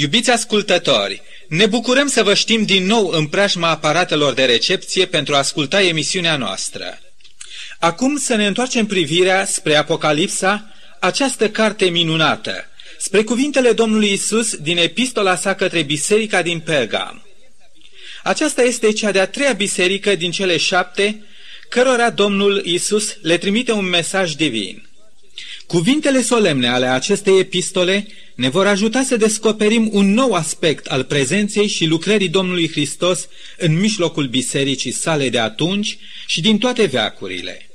Iubiți ascultători, ne bucurăm să vă știm din nou în preajma aparatelor de recepție pentru a asculta emisiunea noastră. Acum să ne întoarcem privirea spre Apocalipsa, această carte minunată, spre cuvintele Domnului Isus din epistola sa către biserica din Pergam. Aceasta este cea de-a treia biserică din cele șapte, cărora Domnul Isus le trimite un mesaj divin. Cuvintele solemne ale acestei epistole ne vor ajuta să descoperim un nou aspect al prezenței și lucrării Domnului Hristos în mijlocul bisericii sale de atunci și din toate veacurile.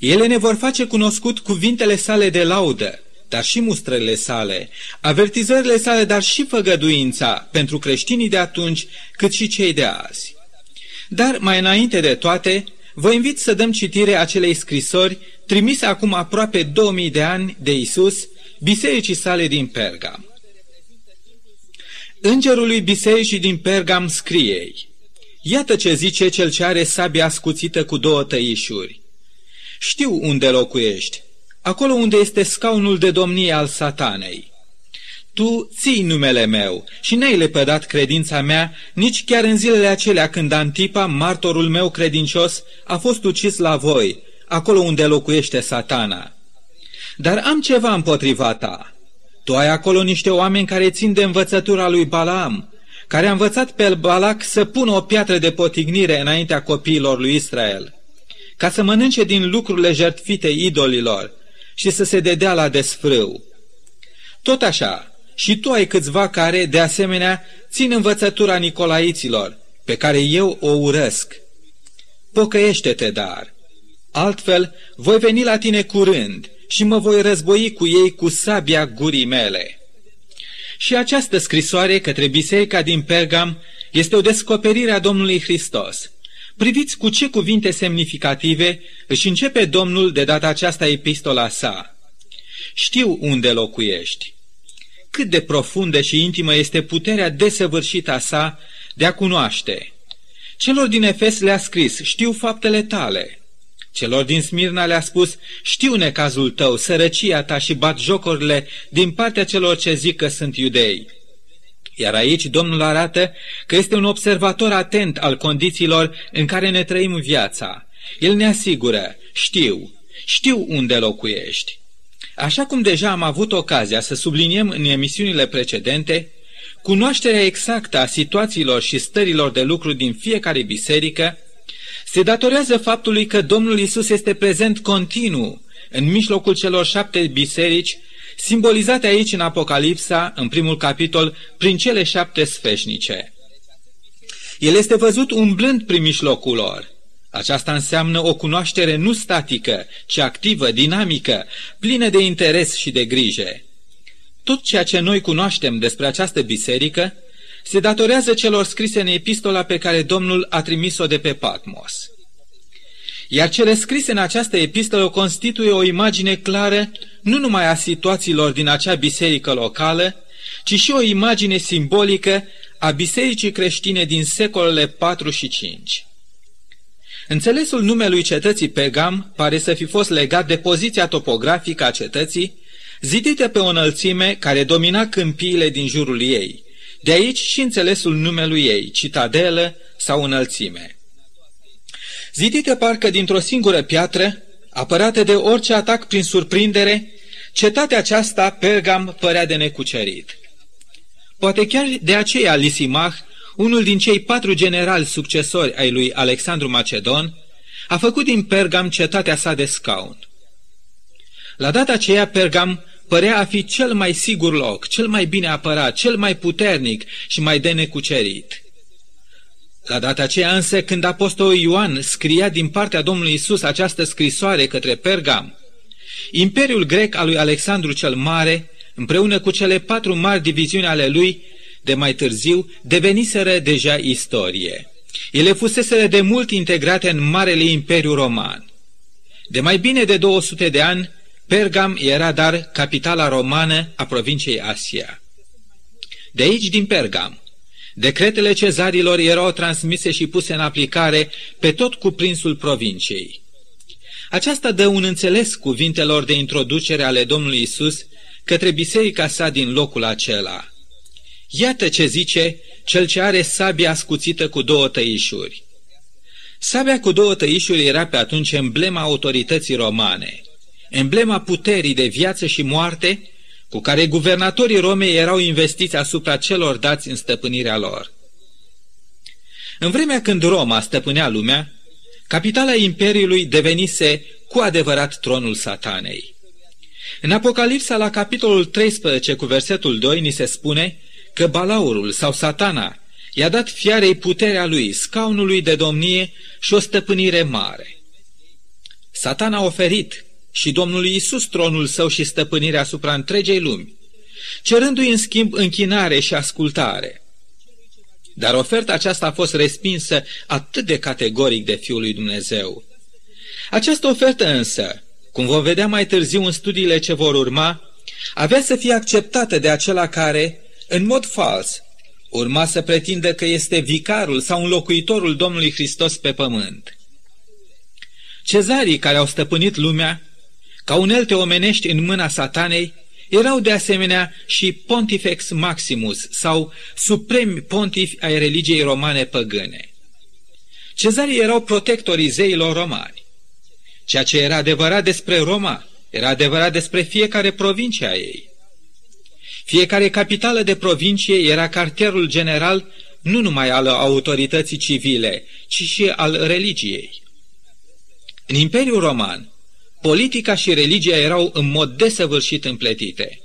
Ele ne vor face cunoscut cuvintele sale de laudă, dar și mustrele sale, avertizările sale, dar și făgăduința pentru creștinii de atunci, cât și cei de azi. Dar, mai înainte de toate, vă invit să dăm citire acelei scrisori trimise acum aproape 2000 de ani de Isus, bisericii sale din Pergam. Îngerului bisericii din Pergam scriei, Iată ce zice cel ce are sabia ascuțită cu două tăișuri. Știu unde locuiești, acolo unde este scaunul de domnie al satanei. Tu ții numele meu și n-ai lepădat credința mea nici chiar în zilele acelea când Antipa, martorul meu credincios, a fost ucis la voi, acolo unde locuiește satana. Dar am ceva împotriva ta. Tu ai acolo niște oameni care țin de învățătura lui Balaam, care a învățat pe Balac să pună o piatră de potignire înaintea copiilor lui Israel, ca să mănânce din lucrurile jertfite idolilor și să se dedea la desfrâu. Tot așa, și tu ai câțiva care, de asemenea, țin învățătura Nicolaiților, pe care eu o urăsc. Pocăiește-te, dar! Altfel, voi veni la tine curând și mă voi război cu ei cu sabia gurii mele. Și această scrisoare către biserica din Pergam este o descoperire a Domnului Hristos. Priviți cu ce cuvinte semnificative își începe Domnul de data aceasta epistola sa. Știu unde locuiești. Cât de profundă și intimă este puterea desăvârșită a sa de a cunoaște. Celor din Efes le-a scris, știu faptele tale – Celor din Smirna le-a spus, știu necazul tău, sărăcia ta și bat jocurile din partea celor ce zic că sunt iudei. Iar aici Domnul arată că este un observator atent al condițiilor în care ne trăim viața. El ne asigură, știu, știu unde locuiești. Așa cum deja am avut ocazia să subliniem în emisiunile precedente, cunoașterea exactă a situațiilor și stărilor de lucru din fiecare biserică se datorează faptului că Domnul Isus este prezent continuu în mijlocul celor șapte biserici, simbolizate aici în Apocalipsa, în primul capitol, prin cele șapte sfeșnice. El este văzut umblând prin mijlocul lor. Aceasta înseamnă o cunoaștere nu statică, ci activă, dinamică, plină de interes și de grijă. Tot ceea ce noi cunoaștem despre această biserică se datorează celor scrise în epistola pe care Domnul a trimis-o de pe Patmos. Iar cele scrise în această epistolă constituie o imagine clară nu numai a situațiilor din acea biserică locală, ci și o imagine simbolică a bisericii creștine din secolele 4 și 5. Înțelesul numelui cetății Pegam pare să fi fost legat de poziția topografică a cetății, zidită pe o înălțime care domina câmpiile din jurul ei – de aici și înțelesul numelui ei, citadelă sau înălțime. Zidită parcă dintr-o singură piatră, apărată de orice atac prin surprindere, cetatea aceasta, Pergam, părea de necucerit. Poate chiar de aceea Lisimach, unul din cei patru generali succesori ai lui Alexandru Macedon, a făcut din Pergam cetatea sa de scaun. La data aceea Pergam părea a fi cel mai sigur loc, cel mai bine apărat, cel mai puternic și mai de necucerit. La data aceea însă, când apostolul Ioan scria din partea Domnului Isus această scrisoare către Pergam, Imperiul grec al lui Alexandru cel Mare, împreună cu cele patru mari diviziuni ale lui, de mai târziu, deveniseră deja istorie. Ele fuseseră de mult integrate în Marele Imperiu Roman. De mai bine de 200 de ani, Pergam era dar capitala romană a provinciei Asia. De aici, din Pergam, decretele cezarilor erau transmise și puse în aplicare pe tot cuprinsul provinciei. Aceasta dă un înțeles cuvintelor de introducere ale Domnului Isus către biserica sa din locul acela. Iată ce zice cel ce are sabia ascuțită cu două tăișuri. Sabia cu două tăișuri era pe atunci emblema autorității romane, emblema puterii de viață și moarte cu care guvernatorii Romei erau investiți asupra celor dați în stăpânirea lor. În vremea când Roma stăpânea lumea, capitala Imperiului devenise cu adevărat tronul satanei. În Apocalipsa, la capitolul 13, cu versetul 2, ni se spune că balaurul sau satana i-a dat fiarei puterea lui, scaunului de domnie și o stăpânire mare. Satana a oferit și Domnului Isus tronul său și stăpânirea asupra întregei lumi, cerându-i în schimb închinare și ascultare. Dar oferta aceasta a fost respinsă atât de categoric de Fiul lui Dumnezeu. Această ofertă însă, cum vom vedea mai târziu în studiile ce vor urma, avea să fie acceptată de acela care, în mod fals, urma să pretindă că este vicarul sau înlocuitorul Domnului Hristos pe pământ. Cezarii care au stăpânit lumea, ca unelte omenești în mâna satanei, erau de asemenea și Pontifex Maximus sau supremi pontifi ai religiei romane păgâne. Cezarii erau protectorii zeilor romani. Ceea ce era adevărat despre Roma, era adevărat despre fiecare provincie a ei. Fiecare capitală de provincie era cartierul general nu numai al autorității civile, ci și al religiei. În Imperiul Roman, politica și religia erau în mod desăvârșit împletite.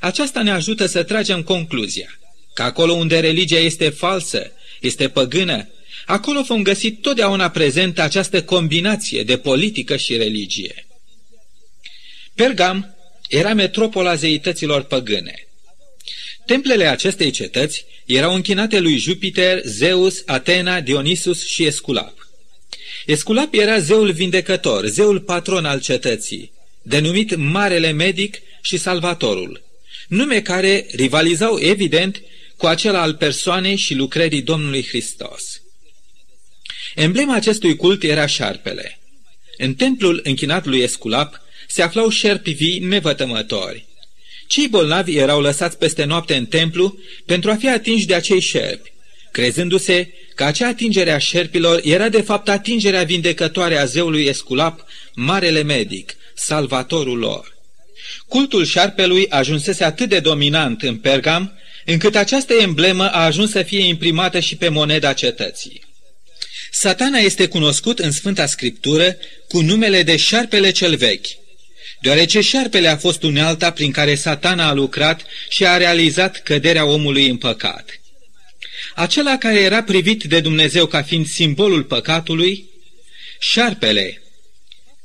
Aceasta ne ajută să tragem concluzia că acolo unde religia este falsă, este păgână, acolo vom găsi totdeauna prezentă această combinație de politică și religie. Pergam era metropola zeităților păgâne. Templele acestei cetăți erau închinate lui Jupiter, Zeus, Atena, Dionisus și Esculap. Esculap era zeul vindecător, zeul patron al cetății, denumit Marele Medic și Salvatorul, nume care rivalizau evident cu acela al persoanei și lucrării Domnului Hristos. Emblema acestui cult era șarpele. În templul închinat lui Esculap se aflau șerpi vii nevătămători. Cei bolnavi erau lăsați peste noapte în templu pentru a fi atinși de acei șerpi, crezându-se că acea atingere a șerpilor era de fapt atingerea vindecătoare a zeului Esculap, marele medic, salvatorul lor. Cultul șarpelui ajunsese atât de dominant în Pergam, încât această emblemă a ajuns să fie imprimată și pe moneda cetății. Satana este cunoscut în Sfânta Scriptură cu numele de șarpele cel vechi, deoarece șarpele a fost unealta prin care satana a lucrat și a realizat căderea omului în păcat. Acela care era privit de Dumnezeu ca fiind simbolul păcatului, șarpele,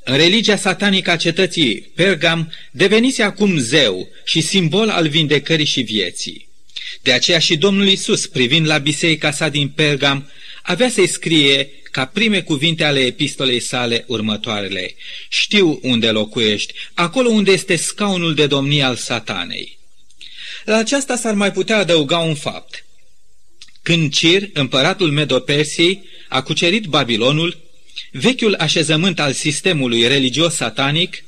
în religia satanică a cetății Pergam, devenise acum zeu și simbol al vindecării și vieții. De aceea și Domnul Isus, privind la biserica sa din Pergam, avea să-i scrie ca prime cuvinte ale epistolei sale următoarele. Știu unde locuiești, acolo unde este scaunul de domnie al satanei. La aceasta s-ar mai putea adăuga un fapt. Când Cir, împăratul Medopersiei, a cucerit Babilonul, vechiul așezământ al sistemului religios satanic,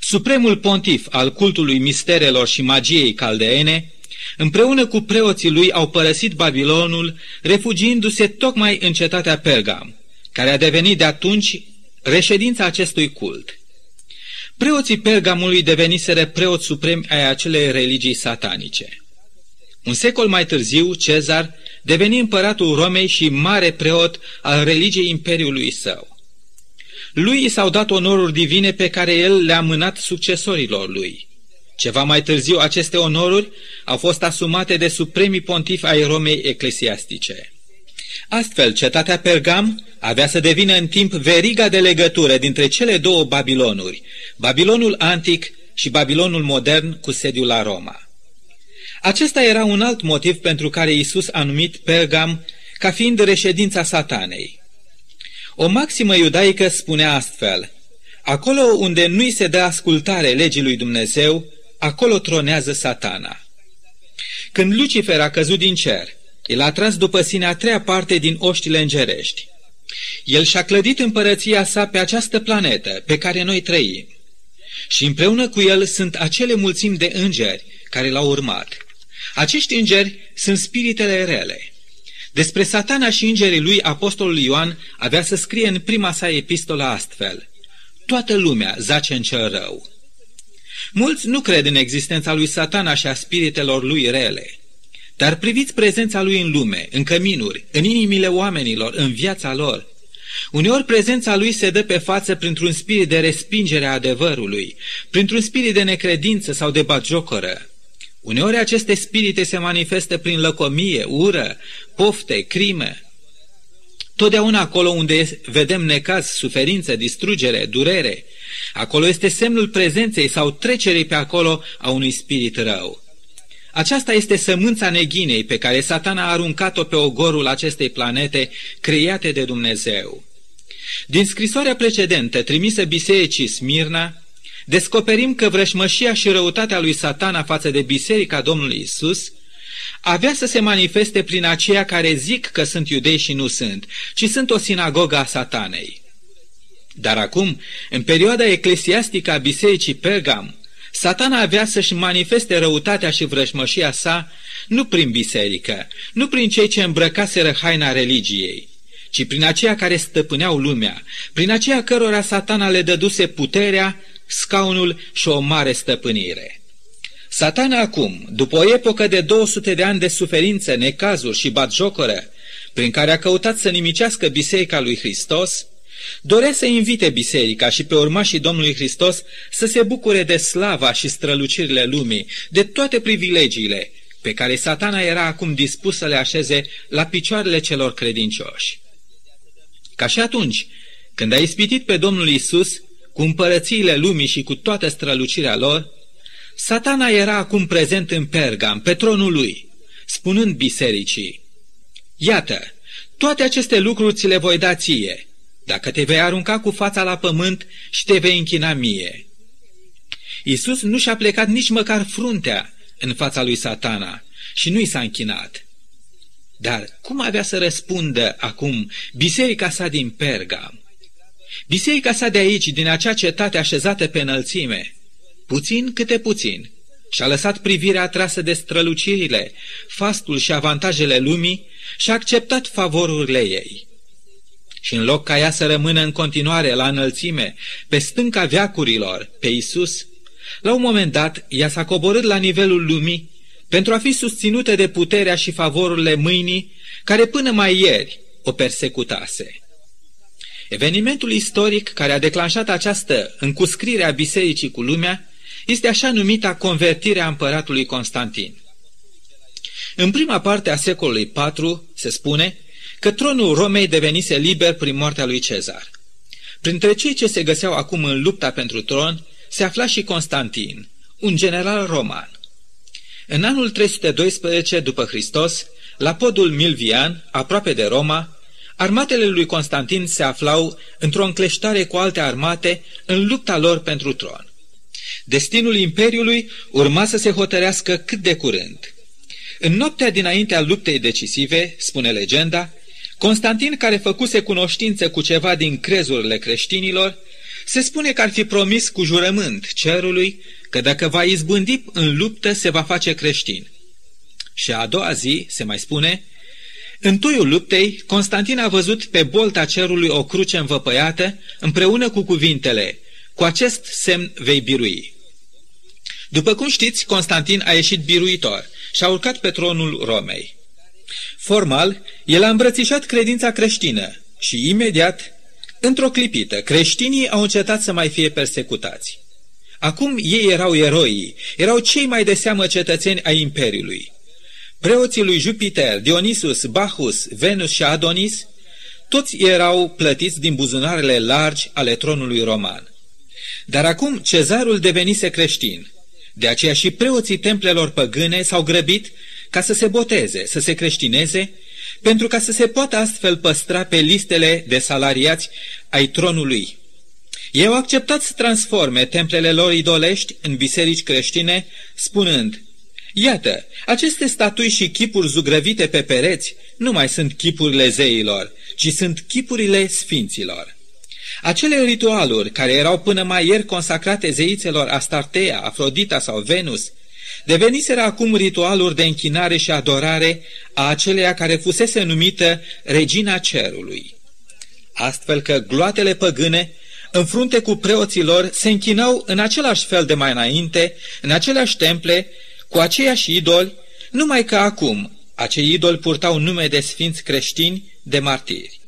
supremul pontif al cultului misterelor și magiei caldeene, împreună cu preoții lui au părăsit Babilonul, refugiindu-se tocmai în cetatea Pergam, care a devenit de atunci reședința acestui cult. Preoții Pergamului deveniseră preoți supremi ai acelei religii satanice. Un secol mai târziu, Cezar deveni împăratul Romei și mare preot al religiei imperiului său. Lui i s-au dat onoruri divine pe care el le-a mânat succesorilor lui. Ceva mai târziu, aceste onoruri au fost asumate de supremii pontifi ai Romei eclesiastice. Astfel, cetatea Pergam avea să devină în timp veriga de legătură dintre cele două Babilonuri, Babilonul antic și Babilonul modern cu sediul la Roma. Acesta era un alt motiv pentru care Isus a numit Pergam ca fiind reședința satanei. O maximă iudaică spunea astfel, acolo unde nu-i se dă ascultare legii lui Dumnezeu, acolo tronează satana. Când Lucifer a căzut din cer, el a tras după sine a treia parte din oștile îngerești. El și-a clădit împărăția sa pe această planetă pe care noi trăim. Și împreună cu el sunt acele mulțimi de îngeri care l-au urmat. Acești îngeri sunt spiritele rele. Despre satana și îngerii lui, apostolul Ioan avea să scrie în prima sa epistolă astfel. Toată lumea zace în cel rău. Mulți nu cred în existența lui satana și a spiritelor lui rele. Dar priviți prezența lui în lume, în căminuri, în inimile oamenilor, în viața lor. Uneori prezența lui se dă pe față printr-un spirit de respingere a adevărului, printr-un spirit de necredință sau de bagiocoră. Uneori aceste spirite se manifestă prin lăcomie, ură, pofte, crime. Totdeauna acolo unde vedem necaz, suferință, distrugere, durere, acolo este semnul prezenței sau trecerii pe acolo a unui spirit rău. Aceasta este sămânța neghinei pe care satana a aruncat-o pe ogorul acestei planete create de Dumnezeu. Din scrisoarea precedentă trimisă bisericii Smirna, descoperim că vrășmășia și răutatea lui satana față de biserica Domnului Isus avea să se manifeste prin aceia care zic că sunt iudei și nu sunt, ci sunt o sinagogă a satanei. Dar acum, în perioada eclesiastică a bisericii Pergam, satana avea să-și manifeste răutatea și vrăjmășia sa nu prin biserică, nu prin cei ce îmbrăcaseră haina religiei, ci prin aceia care stăpâneau lumea, prin aceia cărora satana le dăduse puterea, scaunul și o mare stăpânire. Satana acum, după o epocă de 200 de ani de suferință, necazuri și batjocoră, prin care a căutat să nimicească Biserica lui Hristos, dorea să invite biserica și pe urmașii Domnului Hristos să se bucure de slava și strălucirile lumii, de toate privilegiile pe care satana era acum dispus să le așeze la picioarele celor credincioși. Ca și atunci, când a ispitit pe Domnul Isus cu împărățiile lumii și cu toată strălucirea lor, satana era acum prezent în Pergam, pe tronul lui, spunând bisericii, Iată, toate aceste lucruri ți le voi da ție, dacă te vei arunca cu fața la pământ și te vei închina mie. Isus nu și-a plecat nici măcar fruntea în fața lui satana și nu i s-a închinat. Dar cum avea să răspundă acum biserica sa din Pergam? Biserica sa de aici, din acea cetate așezată pe înălțime, puțin câte puțin, și-a lăsat privirea atrasă de strălucirile, fastul și avantajele lumii și a acceptat favorurile ei și în loc ca ea să rămână în continuare la înălțime, pe stânca veacurilor, pe Isus, la un moment dat ea s-a coborât la nivelul lumii pentru a fi susținută de puterea și favorurile mâinii care până mai ieri o persecutase. Evenimentul istoric care a declanșat această încuscrire a bisericii cu lumea este așa numita convertirea împăratului Constantin. În prima parte a secolului IV se spune că tronul Romei devenise liber prin moartea lui Cezar. Printre cei ce se găseau acum în lupta pentru tron se afla și Constantin, un general roman. În anul 312 după Hristos, la podul Milvian, aproape de Roma, armatele lui Constantin se aflau într-o încleștare cu alte armate în lupta lor pentru tron. Destinul imperiului urma să se hotărească cât de curând. În noaptea dinaintea luptei decisive, spune legenda, Constantin, care făcuse cunoștință cu ceva din crezurile creștinilor, se spune că ar fi promis cu jurământ cerului că dacă va izbândi în luptă se va face creștin. Și a doua zi, se mai spune, în tuiul luptei, Constantin a văzut pe bolta cerului o cruce învăpăiată, împreună cu cuvintele, cu acest semn vei birui. După cum știți, Constantin a ieșit biruitor și a urcat pe tronul Romei. Formal, el a îmbrățișat credința creștină și imediat, într-o clipită, creștinii au încetat să mai fie persecutați. Acum ei erau eroii, erau cei mai de seamă cetățeni ai Imperiului. Preoții lui Jupiter, Dionisus, Bacchus, Venus și Adonis, toți erau plătiți din buzunarele largi ale tronului roman. Dar acum cezarul devenise creștin. De aceea și preoții templelor păgâne s-au grăbit ca să se boteze, să se creștineze, pentru ca să se poată astfel păstra pe listele de salariați ai tronului. Ei au acceptat să transforme templele lor idolești în biserici creștine, spunând, Iată, aceste statui și chipuri zugrăvite pe pereți nu mai sunt chipurile zeilor, ci sunt chipurile sfinților. Acele ritualuri care erau până mai ieri consacrate zeițelor Astartea, Afrodita sau Venus, deveniseră acum ritualuri de închinare și adorare a aceleia care fusese numită Regina Cerului. Astfel că gloatele păgâne, în frunte cu preoții lor, se închinau în același fel de mai înainte, în aceleași temple, cu aceiași idoli, numai că acum acei idoli purtau nume de sfinți creștini, de martiri.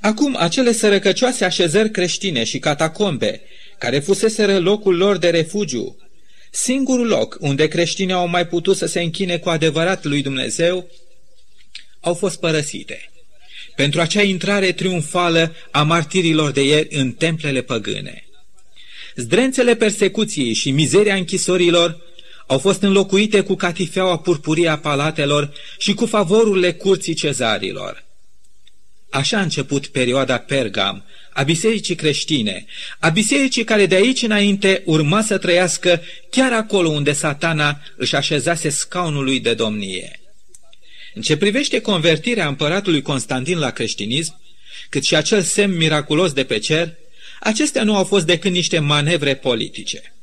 Acum acele sărăcăcioase așezări creștine și catacombe, care fuseseră locul lor de refugiu, singurul loc unde creștinii au mai putut să se închine cu adevărat lui Dumnezeu, au fost părăsite. Pentru acea intrare triumfală a martirilor de ieri în templele păgâne. Zdrențele persecuției și mizeria închisorilor au fost înlocuite cu catifeaua purpurie a palatelor și cu favorurile curții cezarilor. Așa a început perioada Pergam, a bisericii creștine, a bisericii care de aici înainte urma să trăiască chiar acolo unde satana își așezase scaunul lui de domnie. În ce privește convertirea împăratului Constantin la creștinism, cât și acel semn miraculos de pe cer, acestea nu au fost decât niște manevre politice.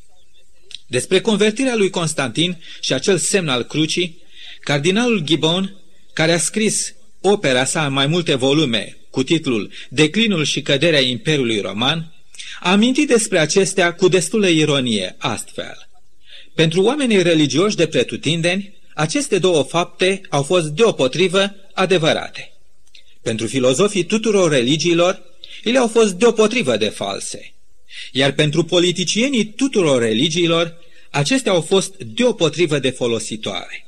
Despre convertirea lui Constantin și acel semn al crucii, cardinalul Gibbon, care a scris opera sa în mai multe volume cu titlul Declinul și căderea Imperiului Roman, a amintit despre acestea cu destulă ironie, astfel. Pentru oamenii religioși de pretutindeni, aceste două fapte au fost deopotrivă adevărate. Pentru filozofii tuturor religiilor, ele au fost deopotrivă de false. Iar pentru politicienii tuturor religiilor, acestea au fost deopotrivă de folositoare.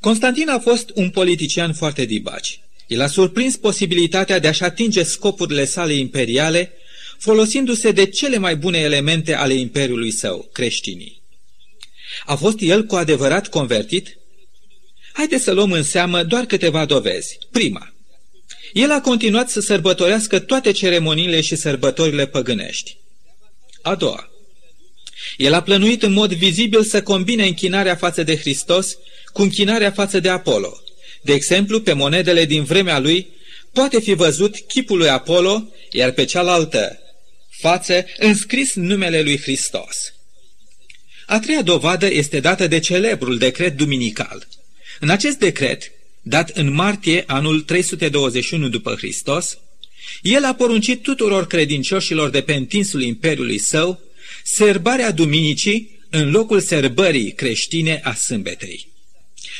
Constantin a fost un politician foarte dibaci. El a surprins posibilitatea de a-și atinge scopurile sale imperiale, folosindu-se de cele mai bune elemente ale imperiului său, creștinii. A fost el cu adevărat convertit? Haideți să luăm în seamă doar câteva dovezi. Prima. El a continuat să sărbătorească toate ceremoniile și sărbătorile păgânești. A doua. El a plănuit în mod vizibil să combine închinarea față de Hristos cu închinarea față de Apollo. De exemplu, pe monedele din vremea lui poate fi văzut chipul lui Apollo, iar pe cealaltă față înscris numele lui Hristos. A treia dovadă este dată de celebrul decret duminical. În acest decret, dat în martie anul 321 după Hristos, el a poruncit tuturor credincioșilor de pe întinsul imperiului său serbarea duminicii în locul serbării creștine a sâmbetei.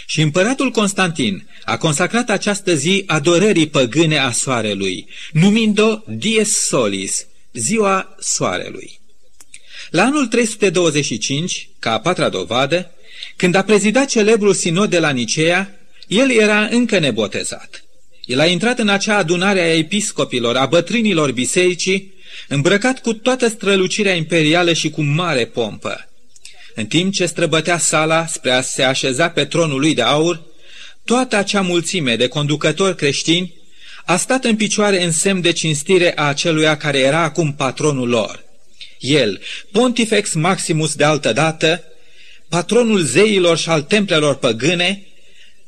Și împăratul Constantin a consacrat această zi adorării păgâne a soarelui, numind-o Dies Solis, ziua soarelui. La anul 325, ca a patra dovadă, când a prezidat celebrul sinod de la Nicea, el era încă nebotezat. El a intrat în acea adunare a episcopilor, a bătrânilor bisericii, îmbrăcat cu toată strălucirea imperială și cu mare pompă. În timp ce străbătea sala spre a se așeza pe tronul lui de aur, toată acea mulțime de conducători creștini a stat în picioare în semn de cinstire a aceluia care era acum patronul lor. El, Pontifex Maximus de altă dată, patronul zeilor și al templelor păgâne,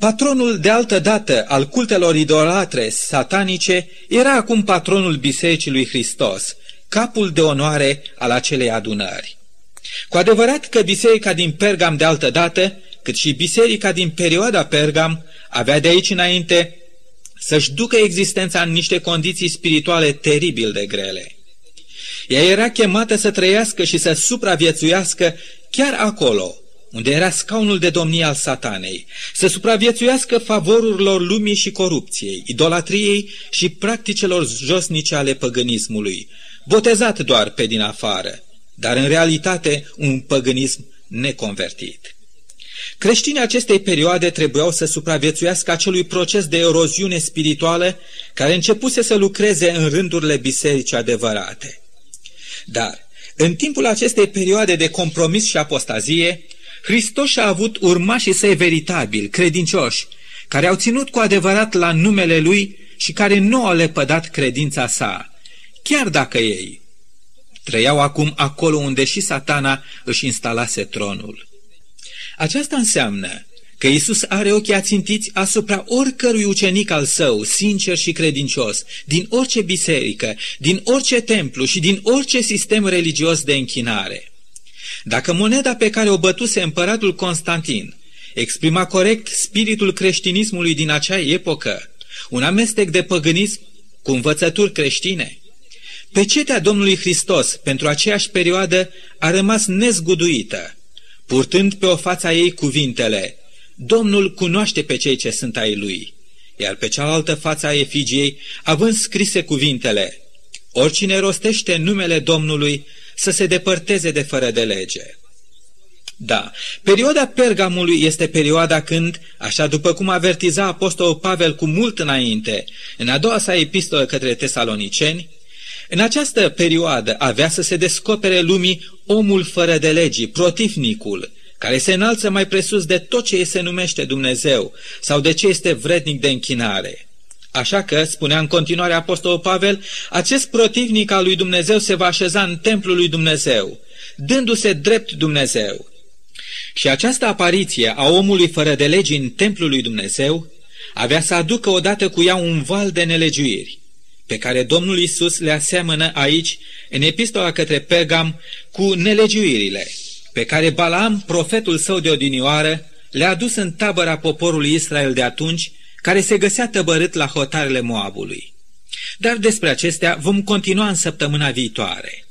patronul de altă dată al cultelor idolatre satanice, era acum patronul Bisericii lui Hristos, capul de onoare al acelei adunări. Cu adevărat că biserica din Pergam de altă dată, cât și biserica din perioada Pergam, avea de aici înainte să-și ducă existența în niște condiții spirituale teribil de grele. Ea era chemată să trăiască și să supraviețuiască chiar acolo, unde era scaunul de domnie al satanei, să supraviețuiască favorurilor lumii și corupției, idolatriei și practicelor josnice ale păgânismului, botezat doar pe din afară, dar în realitate un păgânism neconvertit. Creștinii acestei perioade trebuiau să supraviețuiască acelui proces de eroziune spirituală care începuse să lucreze în rândurile bisericii adevărate. Dar, în timpul acestei perioade de compromis și apostazie, Hristos a avut urmașii săi veritabili, credincioși, care au ținut cu adevărat la numele Lui și care nu au lepădat credința sa, chiar dacă ei trăiau acum acolo unde și satana își instalase tronul. Aceasta înseamnă că Isus are ochii ațintiți asupra oricărui ucenic al său, sincer și credincios, din orice biserică, din orice templu și din orice sistem religios de închinare. Dacă moneda pe care o bătuse împăratul Constantin exprima corect spiritul creștinismului din acea epocă, un amestec de păgânism cu învățături creștine, Pecetea Domnului Hristos pentru aceeași perioadă a rămas nezguduită, purtând pe o fața ei cuvintele, Domnul cunoaște pe cei ce sunt ai lui, iar pe cealaltă fața a efigiei, având scrise cuvintele, Oricine rostește numele Domnului să se depărteze de fără de lege. Da, perioada Pergamului este perioada când, așa după cum avertiza Apostolul Pavel cu mult înainte, în a doua sa epistolă către tesaloniceni, în această perioadă avea să se descopere lumii omul fără de legii, protivnicul, care se înalță mai presus de tot ce se numește Dumnezeu sau de ce este vrednic de închinare. Așa că, spunea în continuare Apostolul Pavel, acest protivnic al lui Dumnezeu se va așeza în templul lui Dumnezeu, dându-se drept Dumnezeu. Și această apariție a omului fără de legi în templul lui Dumnezeu avea să aducă odată cu ea un val de nelegiuiri pe care Domnul Isus le aseamănă aici, în epistola către Pergam, cu nelegiuirile, pe care Balaam, profetul său de odinioară, le-a adus în tabăra poporului Israel de atunci, care se găsea tăbărât la hotarele Moabului. Dar despre acestea vom continua în săptămâna viitoare.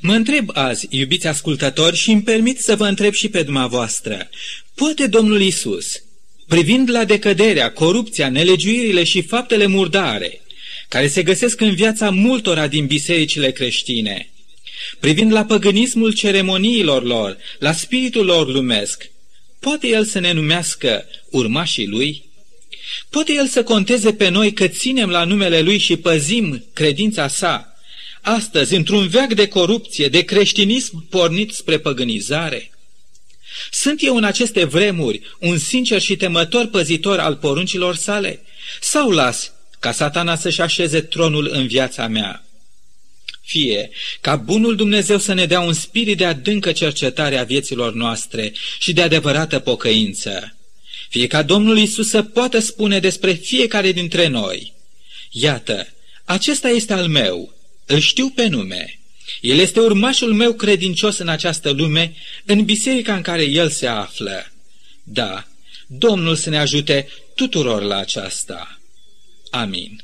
Mă întreb azi, iubiți ascultători, și îmi permit să vă întreb și pe dumneavoastră, poate Domnul Isus, privind la decăderea, corupția, nelegiuirile și faptele murdare, care se găsesc în viața multora din bisericile creștine. Privind la păgânismul ceremoniilor lor, la spiritul lor lumesc, poate el să ne numească urmașii lui? Poate el să conteze pe noi că ținem la numele lui și păzim credința sa, astăzi, într-un veac de corupție, de creștinism pornit spre păgânizare? Sunt eu în aceste vremuri un sincer și temător păzitor al poruncilor sale? Sau las ca satana să-și așeze tronul în viața mea. Fie ca bunul Dumnezeu să ne dea un spirit de adâncă cercetare a vieților noastre și de adevărată pocăință. Fie ca Domnul Isus să poată spune despre fiecare dintre noi, Iată, acesta este al meu, îl știu pe nume. El este urmașul meu credincios în această lume, în biserica în care el se află. Da, Domnul să ne ajute tuturor la aceasta. Amin.